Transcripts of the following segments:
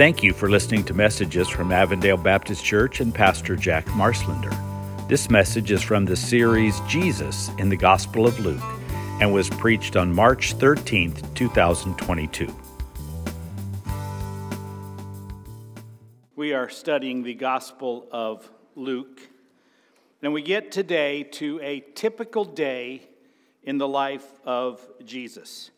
Thank you for listening to messages from Avondale Baptist Church and Pastor Jack Marslander. This message is from the series Jesus in the Gospel of Luke and was preached on March 13th, 2022. We are studying the Gospel of Luke, and we get today to a typical day in the life of Jesus.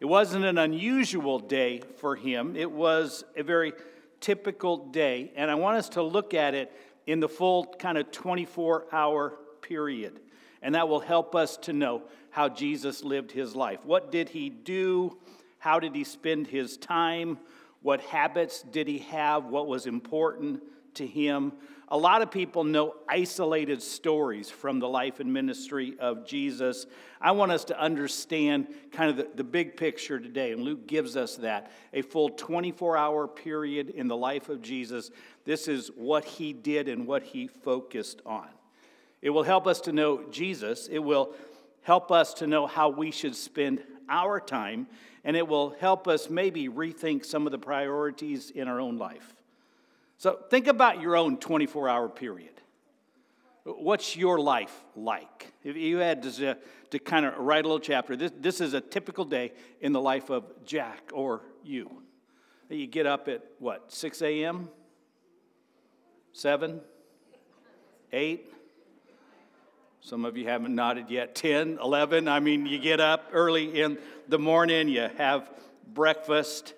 It wasn't an unusual day for him, it was a very typical day. And I want us to look at it in the full kind of 24 hour period. And that will help us to know how Jesus lived his life. What did he do? How did he spend his time? What habits did he have? What was important to him? A lot of people know isolated stories from the life and ministry of Jesus. I want us to understand kind of the, the big picture today, and Luke gives us that a full 24 hour period in the life of Jesus. This is what he did and what he focused on. It will help us to know Jesus, it will help us to know how we should spend our time, and it will help us maybe rethink some of the priorities in our own life. So think about your own 24 hour period. What's your life like? If you had to, to kind of write a little chapter, this, this is a typical day in the life of Jack or you. You get up at what, 6 a.m.? 7? 8? Some of you haven't nodded yet. 10, 11. I mean, you get up early in the morning, you have breakfast,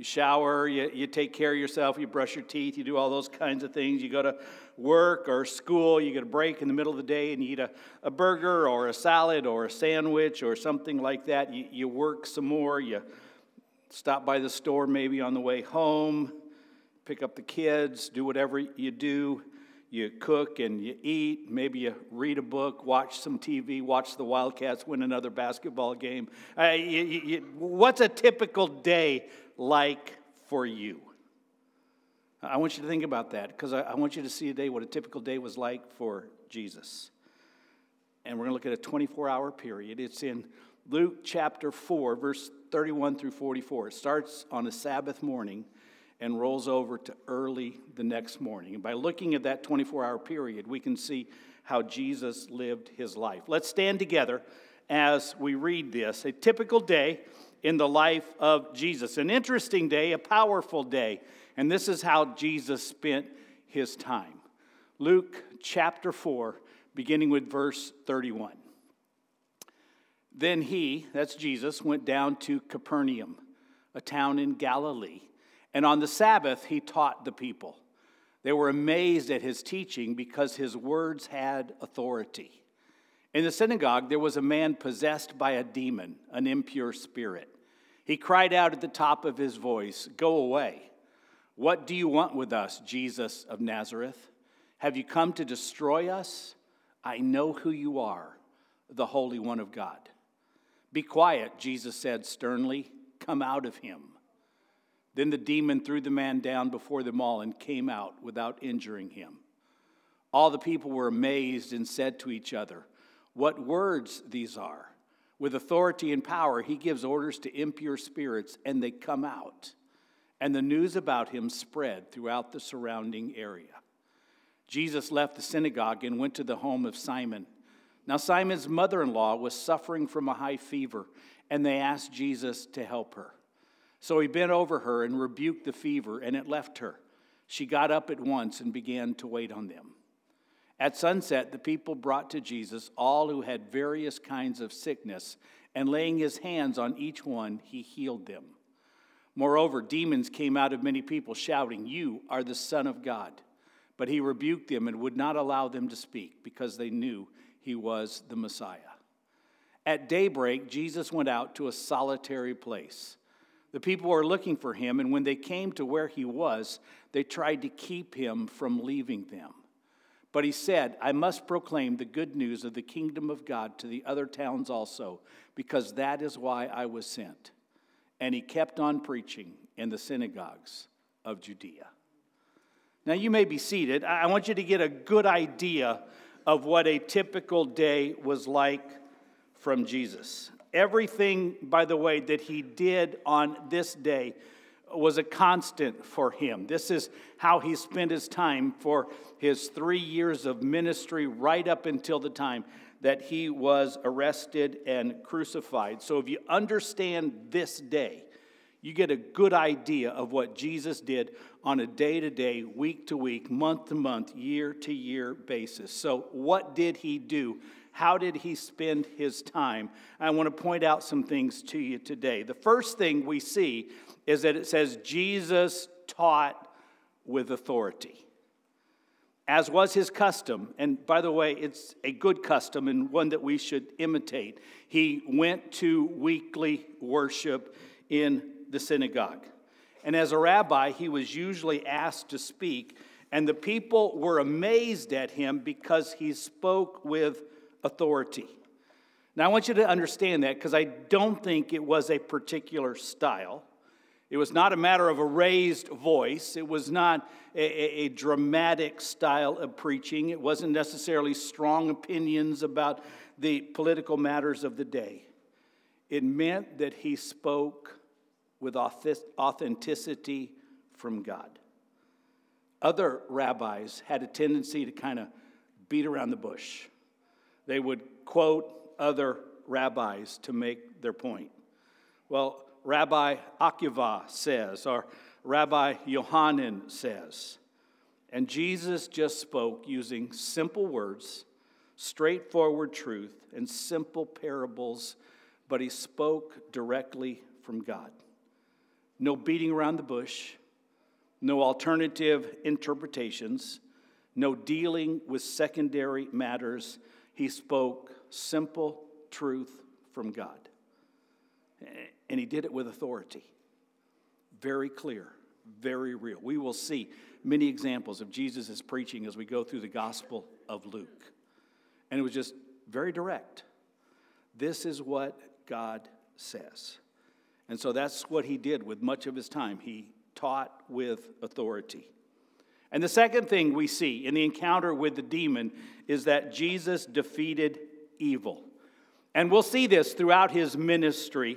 you shower, you, you take care of yourself, you brush your teeth, you do all those kinds of things. You go to work or school, you get a break in the middle of the day and you eat a, a burger or a salad or a sandwich or something like that. You, you work some more, you stop by the store maybe on the way home, pick up the kids, do whatever you do. You cook and you eat, maybe you read a book, watch some TV, watch the Wildcats win another basketball game. Uh, you, you, what's a typical day like for you? I want you to think about that because I, I want you to see today what a typical day was like for Jesus. And we're going to look at a 24 hour period. It's in Luke chapter 4, verse 31 through 44. It starts on a Sabbath morning and rolls over to early the next morning. And by looking at that 24 hour period, we can see how Jesus lived his life. Let's stand together as we read this. A typical day in the life of Jesus. An interesting day, a powerful day. And this is how Jesus spent his time. Luke chapter 4, beginning with verse 31. Then he, that's Jesus, went down to Capernaum, a town in Galilee. And on the Sabbath, he taught the people. They were amazed at his teaching because his words had authority. In the synagogue, there was a man possessed by a demon, an impure spirit. He cried out at the top of his voice, Go away. What do you want with us, Jesus of Nazareth? Have you come to destroy us? I know who you are, the Holy One of God. Be quiet, Jesus said sternly. Come out of him. Then the demon threw the man down before them all and came out without injuring him. All the people were amazed and said to each other, What words these are! With authority and power, he gives orders to impure spirits, and they come out. And the news about him spread throughout the surrounding area. Jesus left the synagogue and went to the home of Simon. Now, Simon's mother in law was suffering from a high fever, and they asked Jesus to help her. So he bent over her and rebuked the fever, and it left her. She got up at once and began to wait on them. At sunset, the people brought to Jesus all who had various kinds of sickness, and laying his hands on each one, he healed them. Moreover, demons came out of many people, shouting, You are the Son of God. But he rebuked them and would not allow them to speak, because they knew he was the Messiah. At daybreak, Jesus went out to a solitary place. The people were looking for him, and when they came to where he was, they tried to keep him from leaving them. But he said, I must proclaim the good news of the kingdom of God to the other towns also, because that is why I was sent. And he kept on preaching in the synagogues of Judea. Now, you may be seated. I want you to get a good idea of what a typical day was like from Jesus. Everything, by the way, that he did on this day was a constant for him. This is how he spent his time for his three years of ministry, right up until the time that he was arrested and crucified. So, if you understand this day, you get a good idea of what Jesus did on a day to day, week to week, month to month, year to year basis. So, what did he do? How did he spend his time? I want to point out some things to you today. The first thing we see is that it says Jesus taught with authority as was his custom. And by the way, it's a good custom and one that we should imitate. He went to weekly worship in the synagogue. And as a rabbi, he was usually asked to speak, and the people were amazed at him because he spoke with authority. Now, I want you to understand that because I don't think it was a particular style. It was not a matter of a raised voice. It was not a, a, a, dramatic style of preaching. It wasn't necessarily strong opinions about the political matters of the day. It meant that he spoke with authenticity from God. Other rabbis had a tendency to kind of beat around the bush. They would quote other rabbis to make their point. Well, Rabbi Akiva says, or Rabbi Yohanan says. And Jesus just spoke using simple words, straightforward truth, and simple parables, but he spoke directly from God. No beating around the bush, no alternative interpretations, no dealing with secondary matters. He spoke simple truth from God. And he did it with authority. Very clear, very real. We will see many examples of Jesus' preaching as we go through the Gospel of Luke. And it was just very direct. This is what God says. And so that's what he did with much of his time. He taught with authority. And the second thing we see in the encounter with the demon is that Jesus defeated evil. And we'll see this throughout his ministry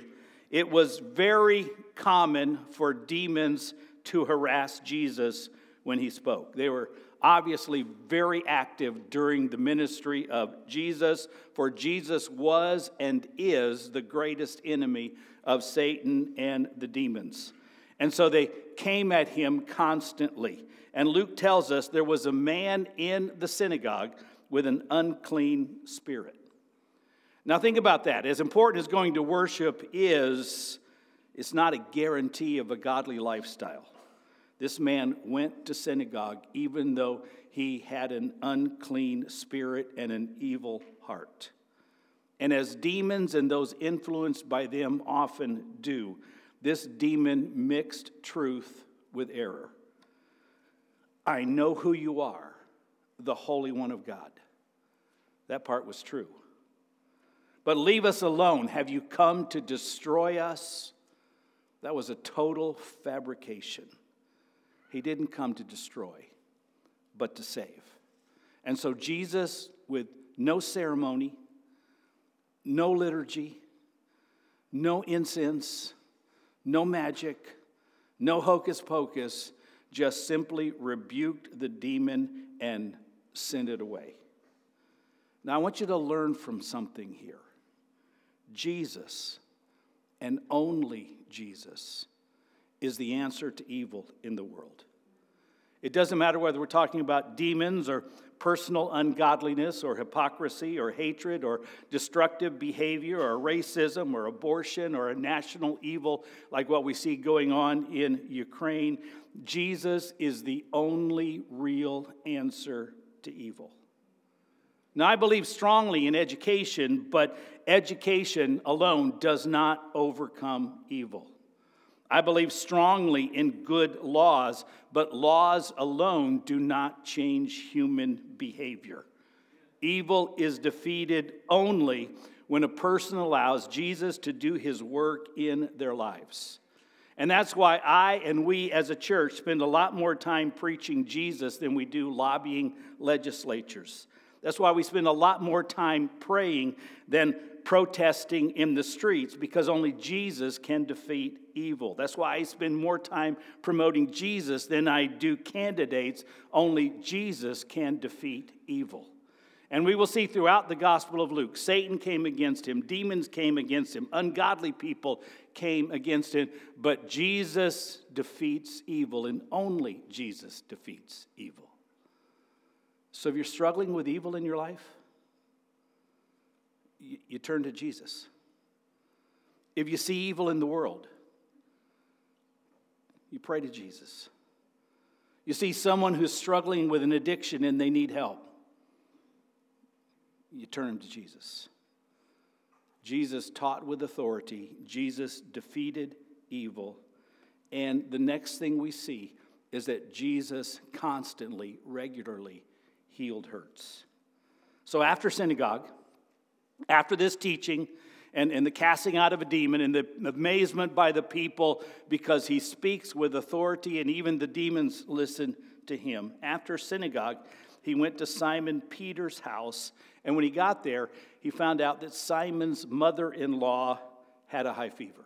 it was very common for demons to harass Jesus when he spoke. They were obviously very active during the ministry of Jesus, for Jesus was and is the greatest enemy of Satan and the demons. And so they came at him constantly. And Luke tells us there was a man in the synagogue with an unclean spirit. Now, think about that. As important as going to worship is, it's not a guarantee of a godly lifestyle. This man went to synagogue even though he had an unclean spirit and an evil heart. And as demons and those influenced by them often do, this demon mixed truth with error. I know who you are, the Holy One of God. That part was true. But leave us alone. Have you come to destroy us? That was a total fabrication. He didn't come to destroy, but to save. And so Jesus, with no ceremony, no liturgy, no incense, no magic, no hocus pocus, just simply rebuked the demon and sent it away. Now, I want you to learn from something here. Jesus, and only Jesus, is the answer to evil in the world. It doesn't matter whether we're talking about demons or personal ungodliness or hypocrisy or hatred or destructive behavior or racism or abortion or a national evil like what we see going on in Ukraine. Jesus is the only real answer to evil. Now, I believe strongly in education, but education alone does not overcome evil. I believe strongly in good laws, but laws alone do not change human behavior. Evil is defeated only when a person allows Jesus to do his work in their lives. And that's why I and we as a church spend a lot more time preaching Jesus than we do lobbying legislatures. That's why we spend a lot more time praying than protesting in the streets because only Jesus can defeat evil. That's why I spend more time promoting Jesus than I do candidates. Only Jesus can defeat evil. And we will see throughout the Gospel of Luke Satan came against him, demons came against him, ungodly people came against him, but Jesus defeats evil, and only Jesus defeats evil. So if you're struggling with evil in your life, you, you turn to Jesus. If you see evil in the world, you pray to Jesus. You see someone who's struggling with an addiction and they need help, you turn to Jesus. Jesus taught with authority, Jesus defeated evil. And the next thing we see is that Jesus constantly, regularly healed hurts. So after synagogue, after this teaching and, and the casting out of a demon and the amazement by the people because he speaks with authority and even the demons listen to him, after synagogue, he went to Simon Peter's house. And when he got there, he found out that Simon's mother in law had a high fever.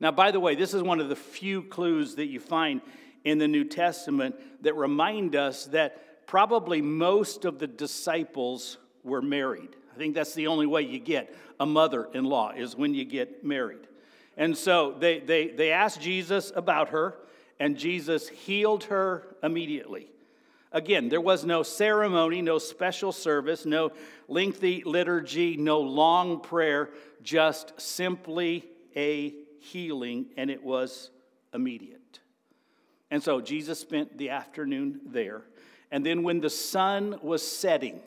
Now, by the way, this is one of the few clues that you find in the New Testament that remind us that probably most of the disciples were married. I think that's the only way you get a mother in law, is when you get married. And so they, they, they asked Jesus about her, and Jesus healed her immediately. Again, there was no ceremony, no special service, no lengthy liturgy, no long prayer, just simply a healing, and it was immediate. And so Jesus spent the afternoon there. And then when the sun was setting,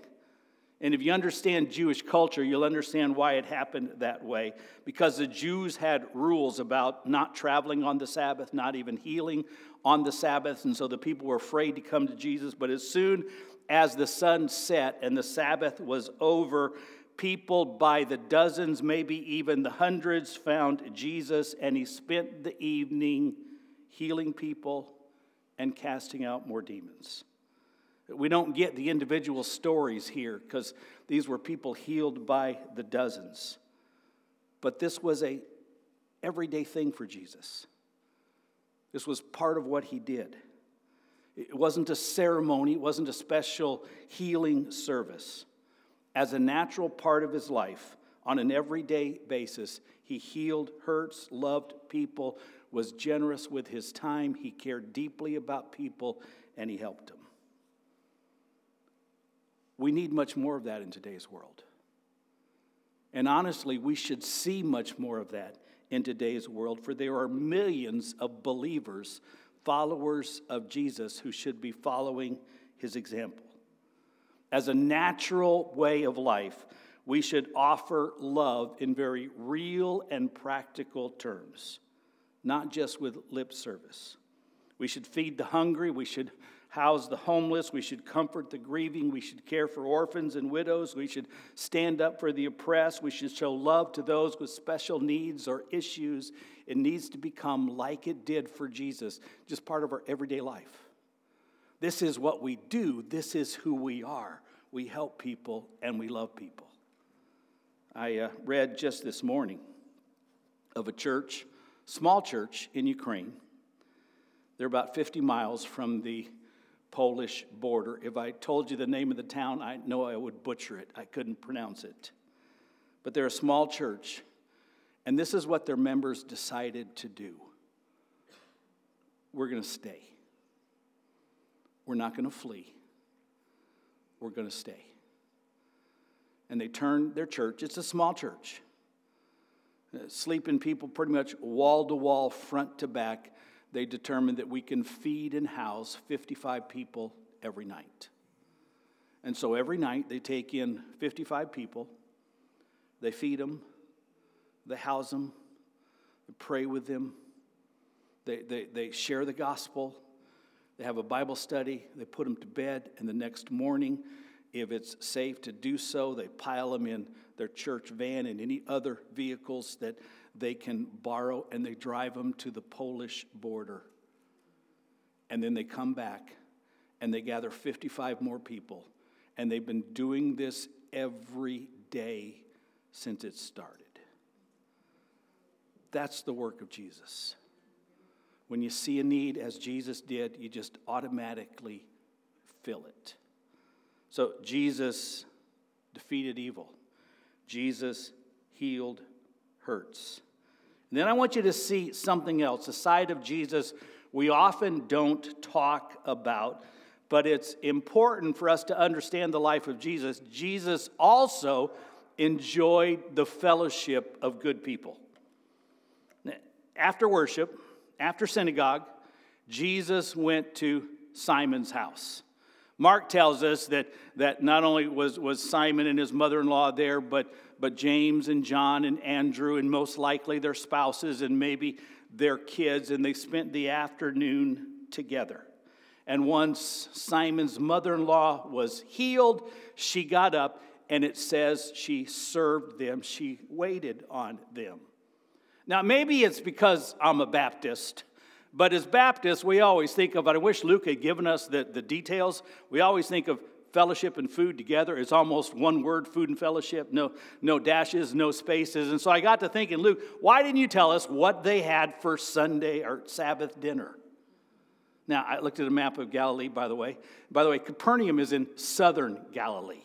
and if you understand Jewish culture, you'll understand why it happened that way. Because the Jews had rules about not traveling on the Sabbath, not even healing on the Sabbath. And so the people were afraid to come to Jesus. But as soon as the sun set and the Sabbath was over, people by the dozens, maybe even the hundreds, found Jesus. And he spent the evening healing people and casting out more demons. We don't get the individual stories here because these were people healed by the dozens. But this was a everyday thing for Jesus. This was part of what he did. It wasn't a ceremony, it wasn't a special healing service. As a natural part of his life, on an everyday basis, he healed hurts, loved people, was generous with his time, he cared deeply about people, and he helped them. We need much more of that in today's world. And honestly, we should see much more of that in today's world, for there are millions of believers, followers of Jesus, who should be following his example. As a natural way of life, we should offer love in very real and practical terms, not just with lip service. We should feed the hungry, we should house the homeless. We should comfort the grieving. We should care for orphans and widows. We should stand up for the oppressed. We should show love to those with special needs or issues. It needs to become like it did for Jesus, just part of our everyday life. This is what we do, this is who we are. We help people and we love people. I uh, read just this morning of a church, small church in Ukraine. They're about 50 miles from the Polish border. If I told you the name of the town, I know I would butcher it. I couldn't pronounce it. But they're a small church, and this is what their members decided to do we're going to stay. We're not going to flee. We're going to stay. And they turned their church, it's a small church, uh, sleeping people pretty much wall to wall, front to back they determined that we can feed and house 55 people every night. And so every night they take in 55 people, they feed them, they house them, they pray with them, they, they, they share the gospel, they have a Bible study, they put them to bed, and the next morning, if it's safe to do so, they pile them in their church van and any other vehicles that they can borrow and they drive them to the Polish border. And then they come back and they gather 55 more people And they've been doing this every day since it started. That's the work of Jesus. When you see a need, as Jesus did, you just automatically fill it. So Jesus defeated evil, Jesus healed hurts. And then I want you to see something else, a side of Jesus we often don't talk about, but it's important for us to understand the life of Jesus. Jesus also enjoyed the fellowship of good people. After worship, after synagogue, Jesus went to Simon's house. Mark tells us that, that not only was, was Simon and his mother in law there, but, but James and John and Andrew, and most likely their spouses and maybe their kids, and they spent the afternoon together. And once Simon's mother in law was healed, she got up and it says she served them, she waited on them. Now, maybe it's because I'm a Baptist, but as Baptists, we always think of, I wish Luke had given us the, the details. We always think of fellowship and food together. It's almost one word, food and fellowship, no, no dashes, no spaces. And so I got to thinking, Luke, why didn't you tell us what they had for Sunday or Sabbath dinner? Now, I looked at a map of Galilee, by the way. By the way, Capernaum is in southern Galilee.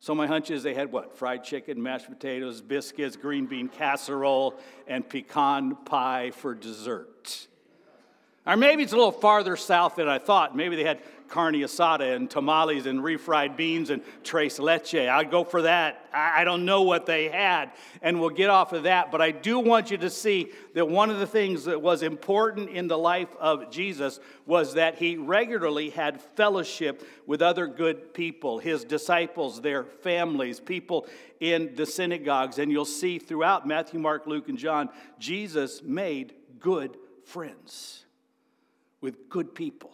So my hunch is they had what? Fried chicken, mashed potatoes, biscuits, green bean casserole, and pecan pie for dessert. Or maybe it's a little farther south than I thought. Maybe they had carne asada and tamales and refried beans and tres leche. I'd go for that. I don't know what they had, and we'll get off of that. But I do want you to see that one of the things that was important in the life of Jesus was that he regularly had fellowship with other good people, his disciples, their families, people in the synagogues. And you'll see throughout Matthew, Mark, Luke, and John, Jesus made good friends with good people.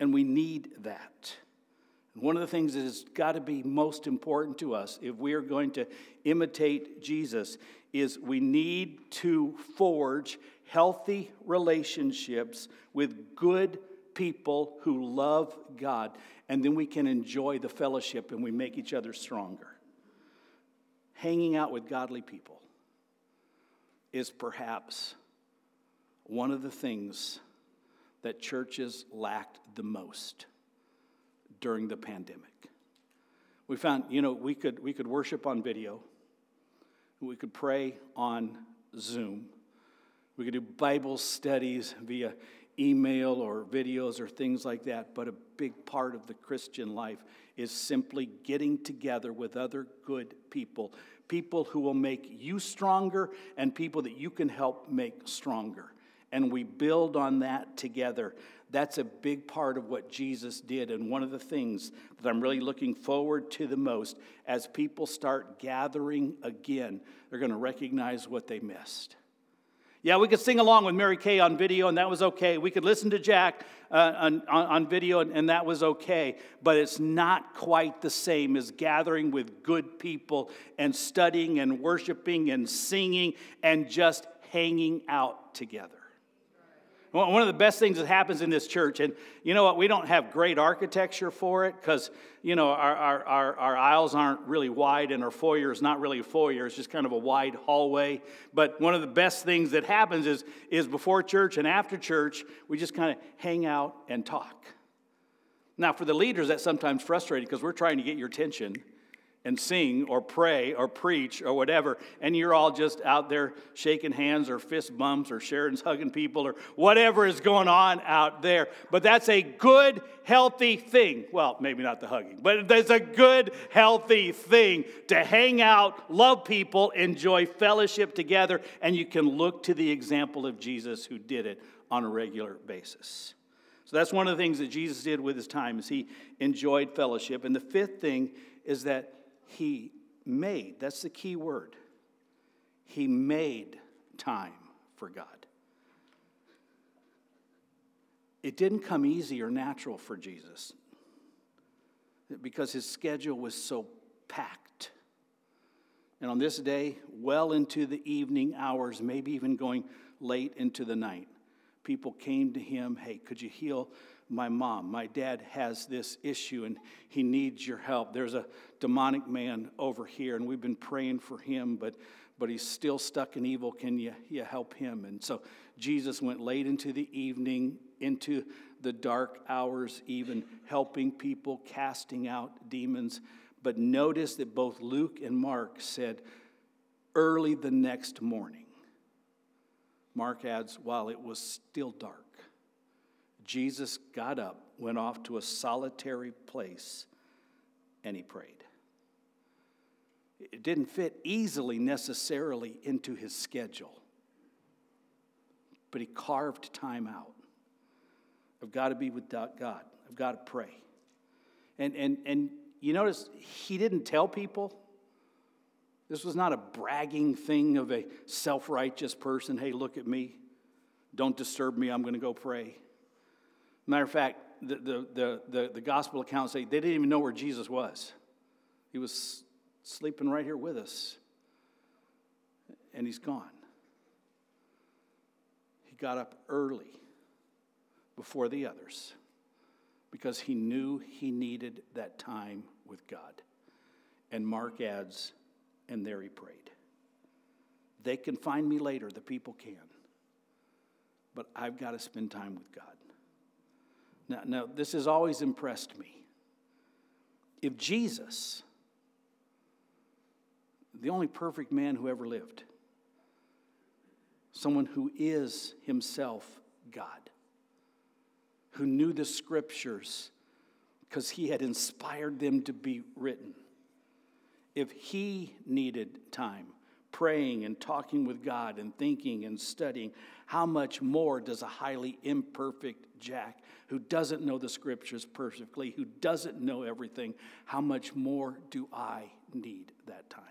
And we need that. And one of the things that has got to be most important to us if we are going to imitate Jesus is we need to forge healthy relationships with good people who love God. And then we can enjoy the fellowship and we make each other stronger. Hanging out with godly people is perhaps one of the things that churches lacked the most during the pandemic. We found, you know, we could, we could worship on video, we could pray on Zoom, we could do Bible studies via email or videos or things like that, but a big part of the Christian life is simply getting together with other good people, people who will make you stronger and people that you can help make stronger and we build on that together. That's a big part of what Jesus did. And one of the things that I'm really looking forward to the most as people start gathering again, they're going to recognize what they missed. Yeah, we could sing along with Mary Kay on video, and that was okay. We could listen to Jack uh, on, on video, and, and that was okay. But it's not quite the same as gathering with good people and studying and worshiping and singing and just hanging out together. One of the best things that happens in this church, and you know what, we don't have great architecture for it because, you know, our, our, our, our, aisles aren't really wide and our foyer is not really a foyer, it's just kind of a wide hallway. But one of the best things that happens is, is before church and after church, we just kind of hang out and talk. Now, for the leaders, that's sometimes frustrating because we're trying to get your attention and sing or pray or preach or whatever, and you're all just out there shaking hands or fist bumps or Sharon's hugging people or whatever is going on out there. But that's a good, healthy thing. Well, maybe not the hugging, but there's a good, healthy thing to hang out, love people, enjoy fellowship together, and you can look to the example of Jesus who did it on a regular basis. So that's one of the things that Jesus did with his time is he enjoyed fellowship. And the fifth thing is that he made, that's the key word. He made time for God. It didn't come easy or natural for Jesus because his schedule was so packed. And on this day, well into the evening hours, maybe even going late into the night, people came to him, Hey, could you heal my mom? My dad has this issue and he needs your help. There's a demonic man over here, and we've been praying for him, but, but he's still stuck in evil. Can you, you help him? And so Jesus went late into the evening, into the dark hours, even helping people, casting out demons. But notice that both Luke and Mark said early the next morning. Mark adds, while it was still dark, Jesus got up, went off to a solitary place, and he prayed. It didn't fit easily necessarily into his schedule, but he carved time out. I've got to be with God. I've got to pray. And, and, and you notice he didn't tell people. This was not a bragging thing of a self righteous person. Hey, look at me. Don't disturb me. I'm going to go pray. Matter of fact, the, the, the, the, gospel accounts say they didn't even know where Jesus was. He was sleeping right here with us, and he's gone. He got up early before the others because he knew he needed that time with God. And Mark adds, and there he prayed. They can find me later, the people can. But I've got to spend time with God. Now, now this has always impressed me. If Jesus, the only perfect man who ever lived, someone who is himself God, who knew the scriptures because he had inspired them to be written. If he needed time praying and talking with God and thinking and studying, how much more does a highly imperfect Jack who doesn't know the scriptures perfectly, who doesn't know everything, how much more do I need that time?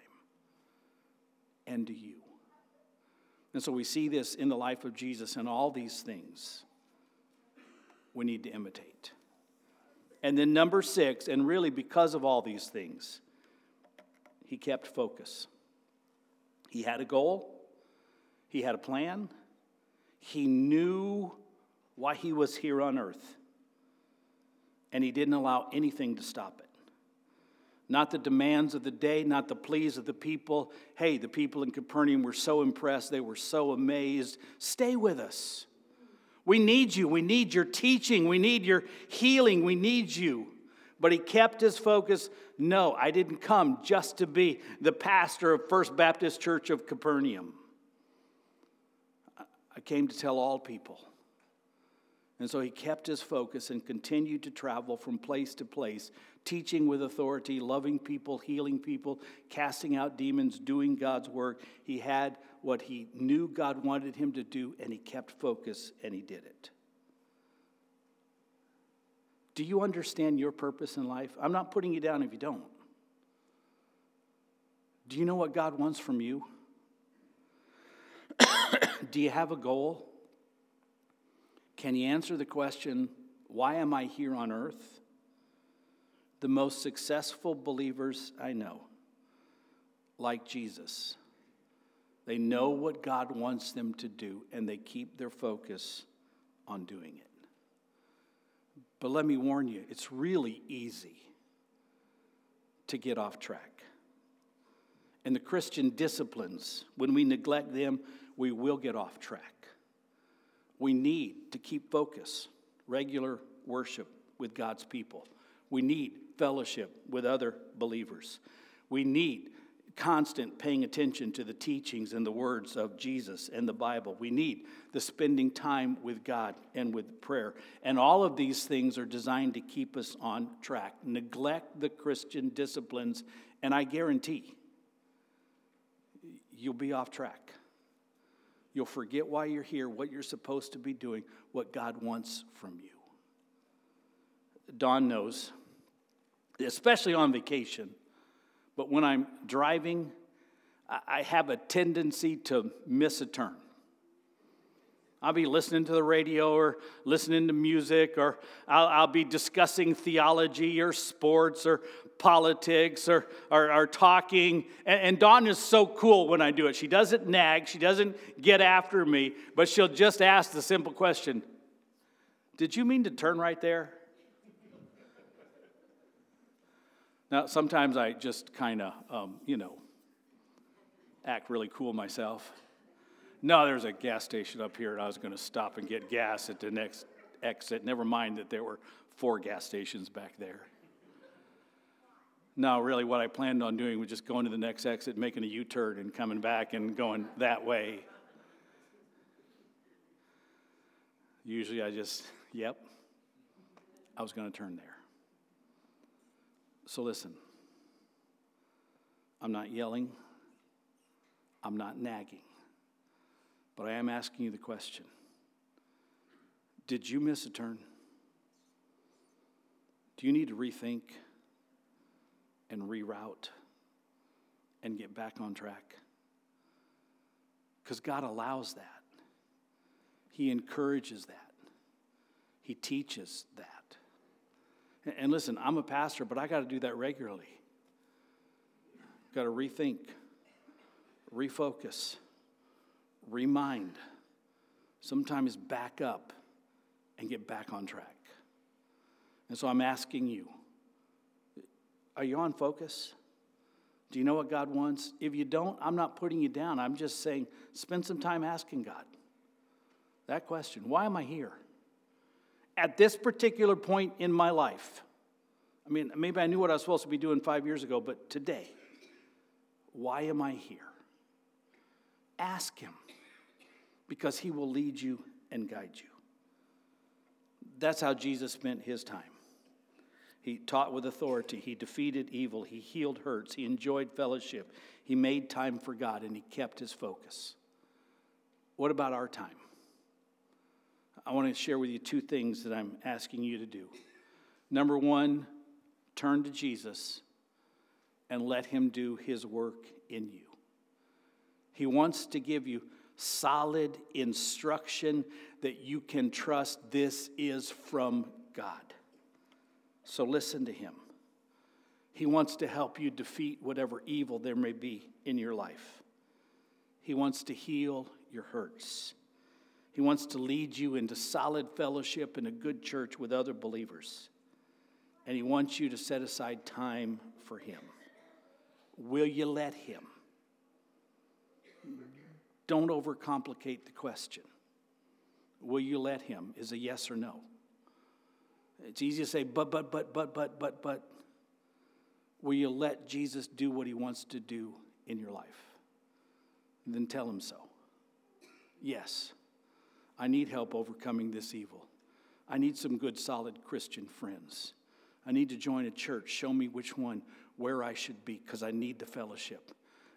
And do you? And so we see this in the life of Jesus and all these things we need to imitate. And then, number six, and really because of all these things, he kept focus. He had a goal, he had a plan, he knew why he was here on earth, and he didn't allow anything to stop it. Not the demands of the day, not the pleas of the people. Hey, the people in Capernaum were so impressed, they were so amazed. Stay with us. We need you. We need your teaching. We need your healing. We need you. But he kept his focus. No, I didn't come just to be the pastor of First Baptist Church of Capernaum. I came to tell all people. And so he kept his focus and continued to travel from place to place, teaching with authority, loving people, healing people, casting out demons, doing God's work. He had what he knew God wanted him to do, and he kept focus and he did it. Do you understand your purpose in life? I'm not putting you down if you don't. Do you know what God wants from you? Do you have a goal? Can you answer the question, why am I here on earth? The most successful believers I know, like Jesus, they know what God wants them to do and they keep their focus on doing it. But let me warn you, it's really easy to get off track. And the Christian disciplines, when we neglect them, we will get off track. We need to keep focus, regular worship with God's people. We need fellowship with other believers. We need constant paying attention to the teachings and the words of Jesus and the Bible. We need the spending time with God and with prayer. And all of these things are designed to keep us on track. Neglect the Christian disciplines, and I guarantee you'll be off track. You'll forget why you're here, what you're supposed to be doing, what God wants from you. Dawn knows, especially on vacation but when I'm driving, I have a tendency to miss a turn. I'll be listening to the radio or listening to music, or I'll, I'll be discussing theology or sports or politics or, or, or talking. And, and Dawn is so cool when I do it. She doesn't nag, she doesn't get after me, but she'll just ask the simple question Did you mean to turn right there? Now, sometimes I just kind of, um, you know, act really cool myself. No, there's a gas station up here, and I was going to stop and get gas at the next exit. Never mind that there were four gas stations back there. No, really, what I planned on doing was just going to the next exit, making a U turn, and coming back and going that way. Usually I just, yep, I was going to turn there. So listen, I'm not yelling, I'm not nagging, but I am asking you the question Did you miss a turn? Do you need to rethink and reroute and get back on track? Because God allows that. He encourages that. He teaches that. And listen, I'm a pastor, but I got to do that regularly. Got to rethink, refocus, remind, sometimes back up and get back on track. And so I'm asking you are you on focus? Do you know what God wants? If you don't, I'm not putting you down. I'm just saying spend some time asking God that question Why am I here? At this particular point in my life, I mean, maybe I knew what I was supposed to be doing five years ago, but today, why am I here? Ask Him because He will lead you and guide you. That's how Jesus spent His time. He taught with authority. He defeated evil. He healed hurts. He enjoyed fellowship. He made time for God and he kept his focus. What about our time? I want to share with you two things that I'm asking you to do. Number one, turn to Jesus and let him do his work in you. He wants to give you solid instruction that you can trust this is from God. So listen to him. He wants to help you defeat whatever evil there may be in your life. He wants to heal your hurts. He wants to lead you into solid fellowship in a good church with other believers. And He wants you to set aside time for Him. Will you let Him? Don't overcomplicate the question. Will you let Him? Is a yes or no. It's easy to say, but, but, but, but, but, but, but. Will you let Jesus do what He wants to do in your life? And then tell Him so. Yes. I need help overcoming this evil. I need some good, solid Christian friends. I need to join a church. Show me which one, where I should be, because I need the fellowship.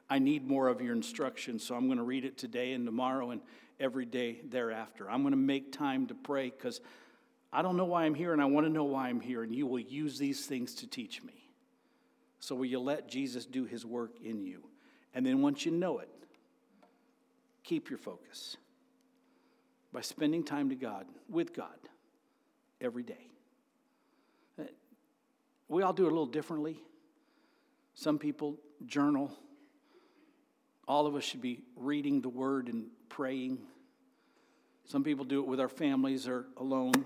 I need more of your instruction, so I'm going to read it today and tomorrow and every day thereafter. I'm going to make time to pray because I don't know why I'm here and I want to know why I'm here, and you will use these things to teach me. So, will you let Jesus do his work in you? And then, once you know it, keep your focus by spending time to God, with God, every day. Uh, we all do it a little differently. Some people journal. All of us should be reading the word and praying. Some people do it with our families or alone.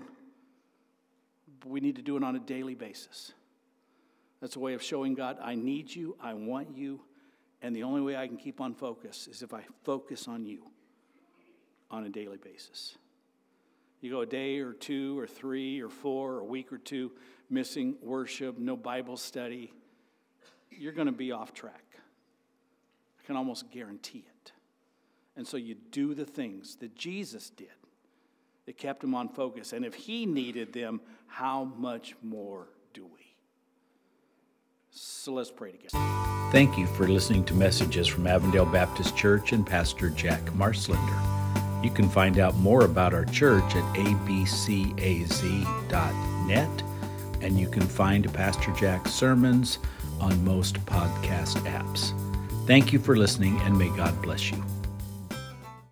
But we need to do it on a daily basis. That's a way of showing God, I need you, I want you, and the only way I can keep on focus is if I focus on you on a daily basis. You go a day or two or three or four or a week or two missing worship, no Bible study, you're going to be off track. I can almost guarantee it. And so you do the things that Jesus did that kept him on focus. And if he needed them, how much more do we? So let's pray together. Thank you for listening to messages from Avondale Baptist Church and Pastor Jack Marslender. You can find out more about our church at abcaz.net, and you can find Pastor Jack's sermons on most podcast apps. Thank you for listening, and may God bless you.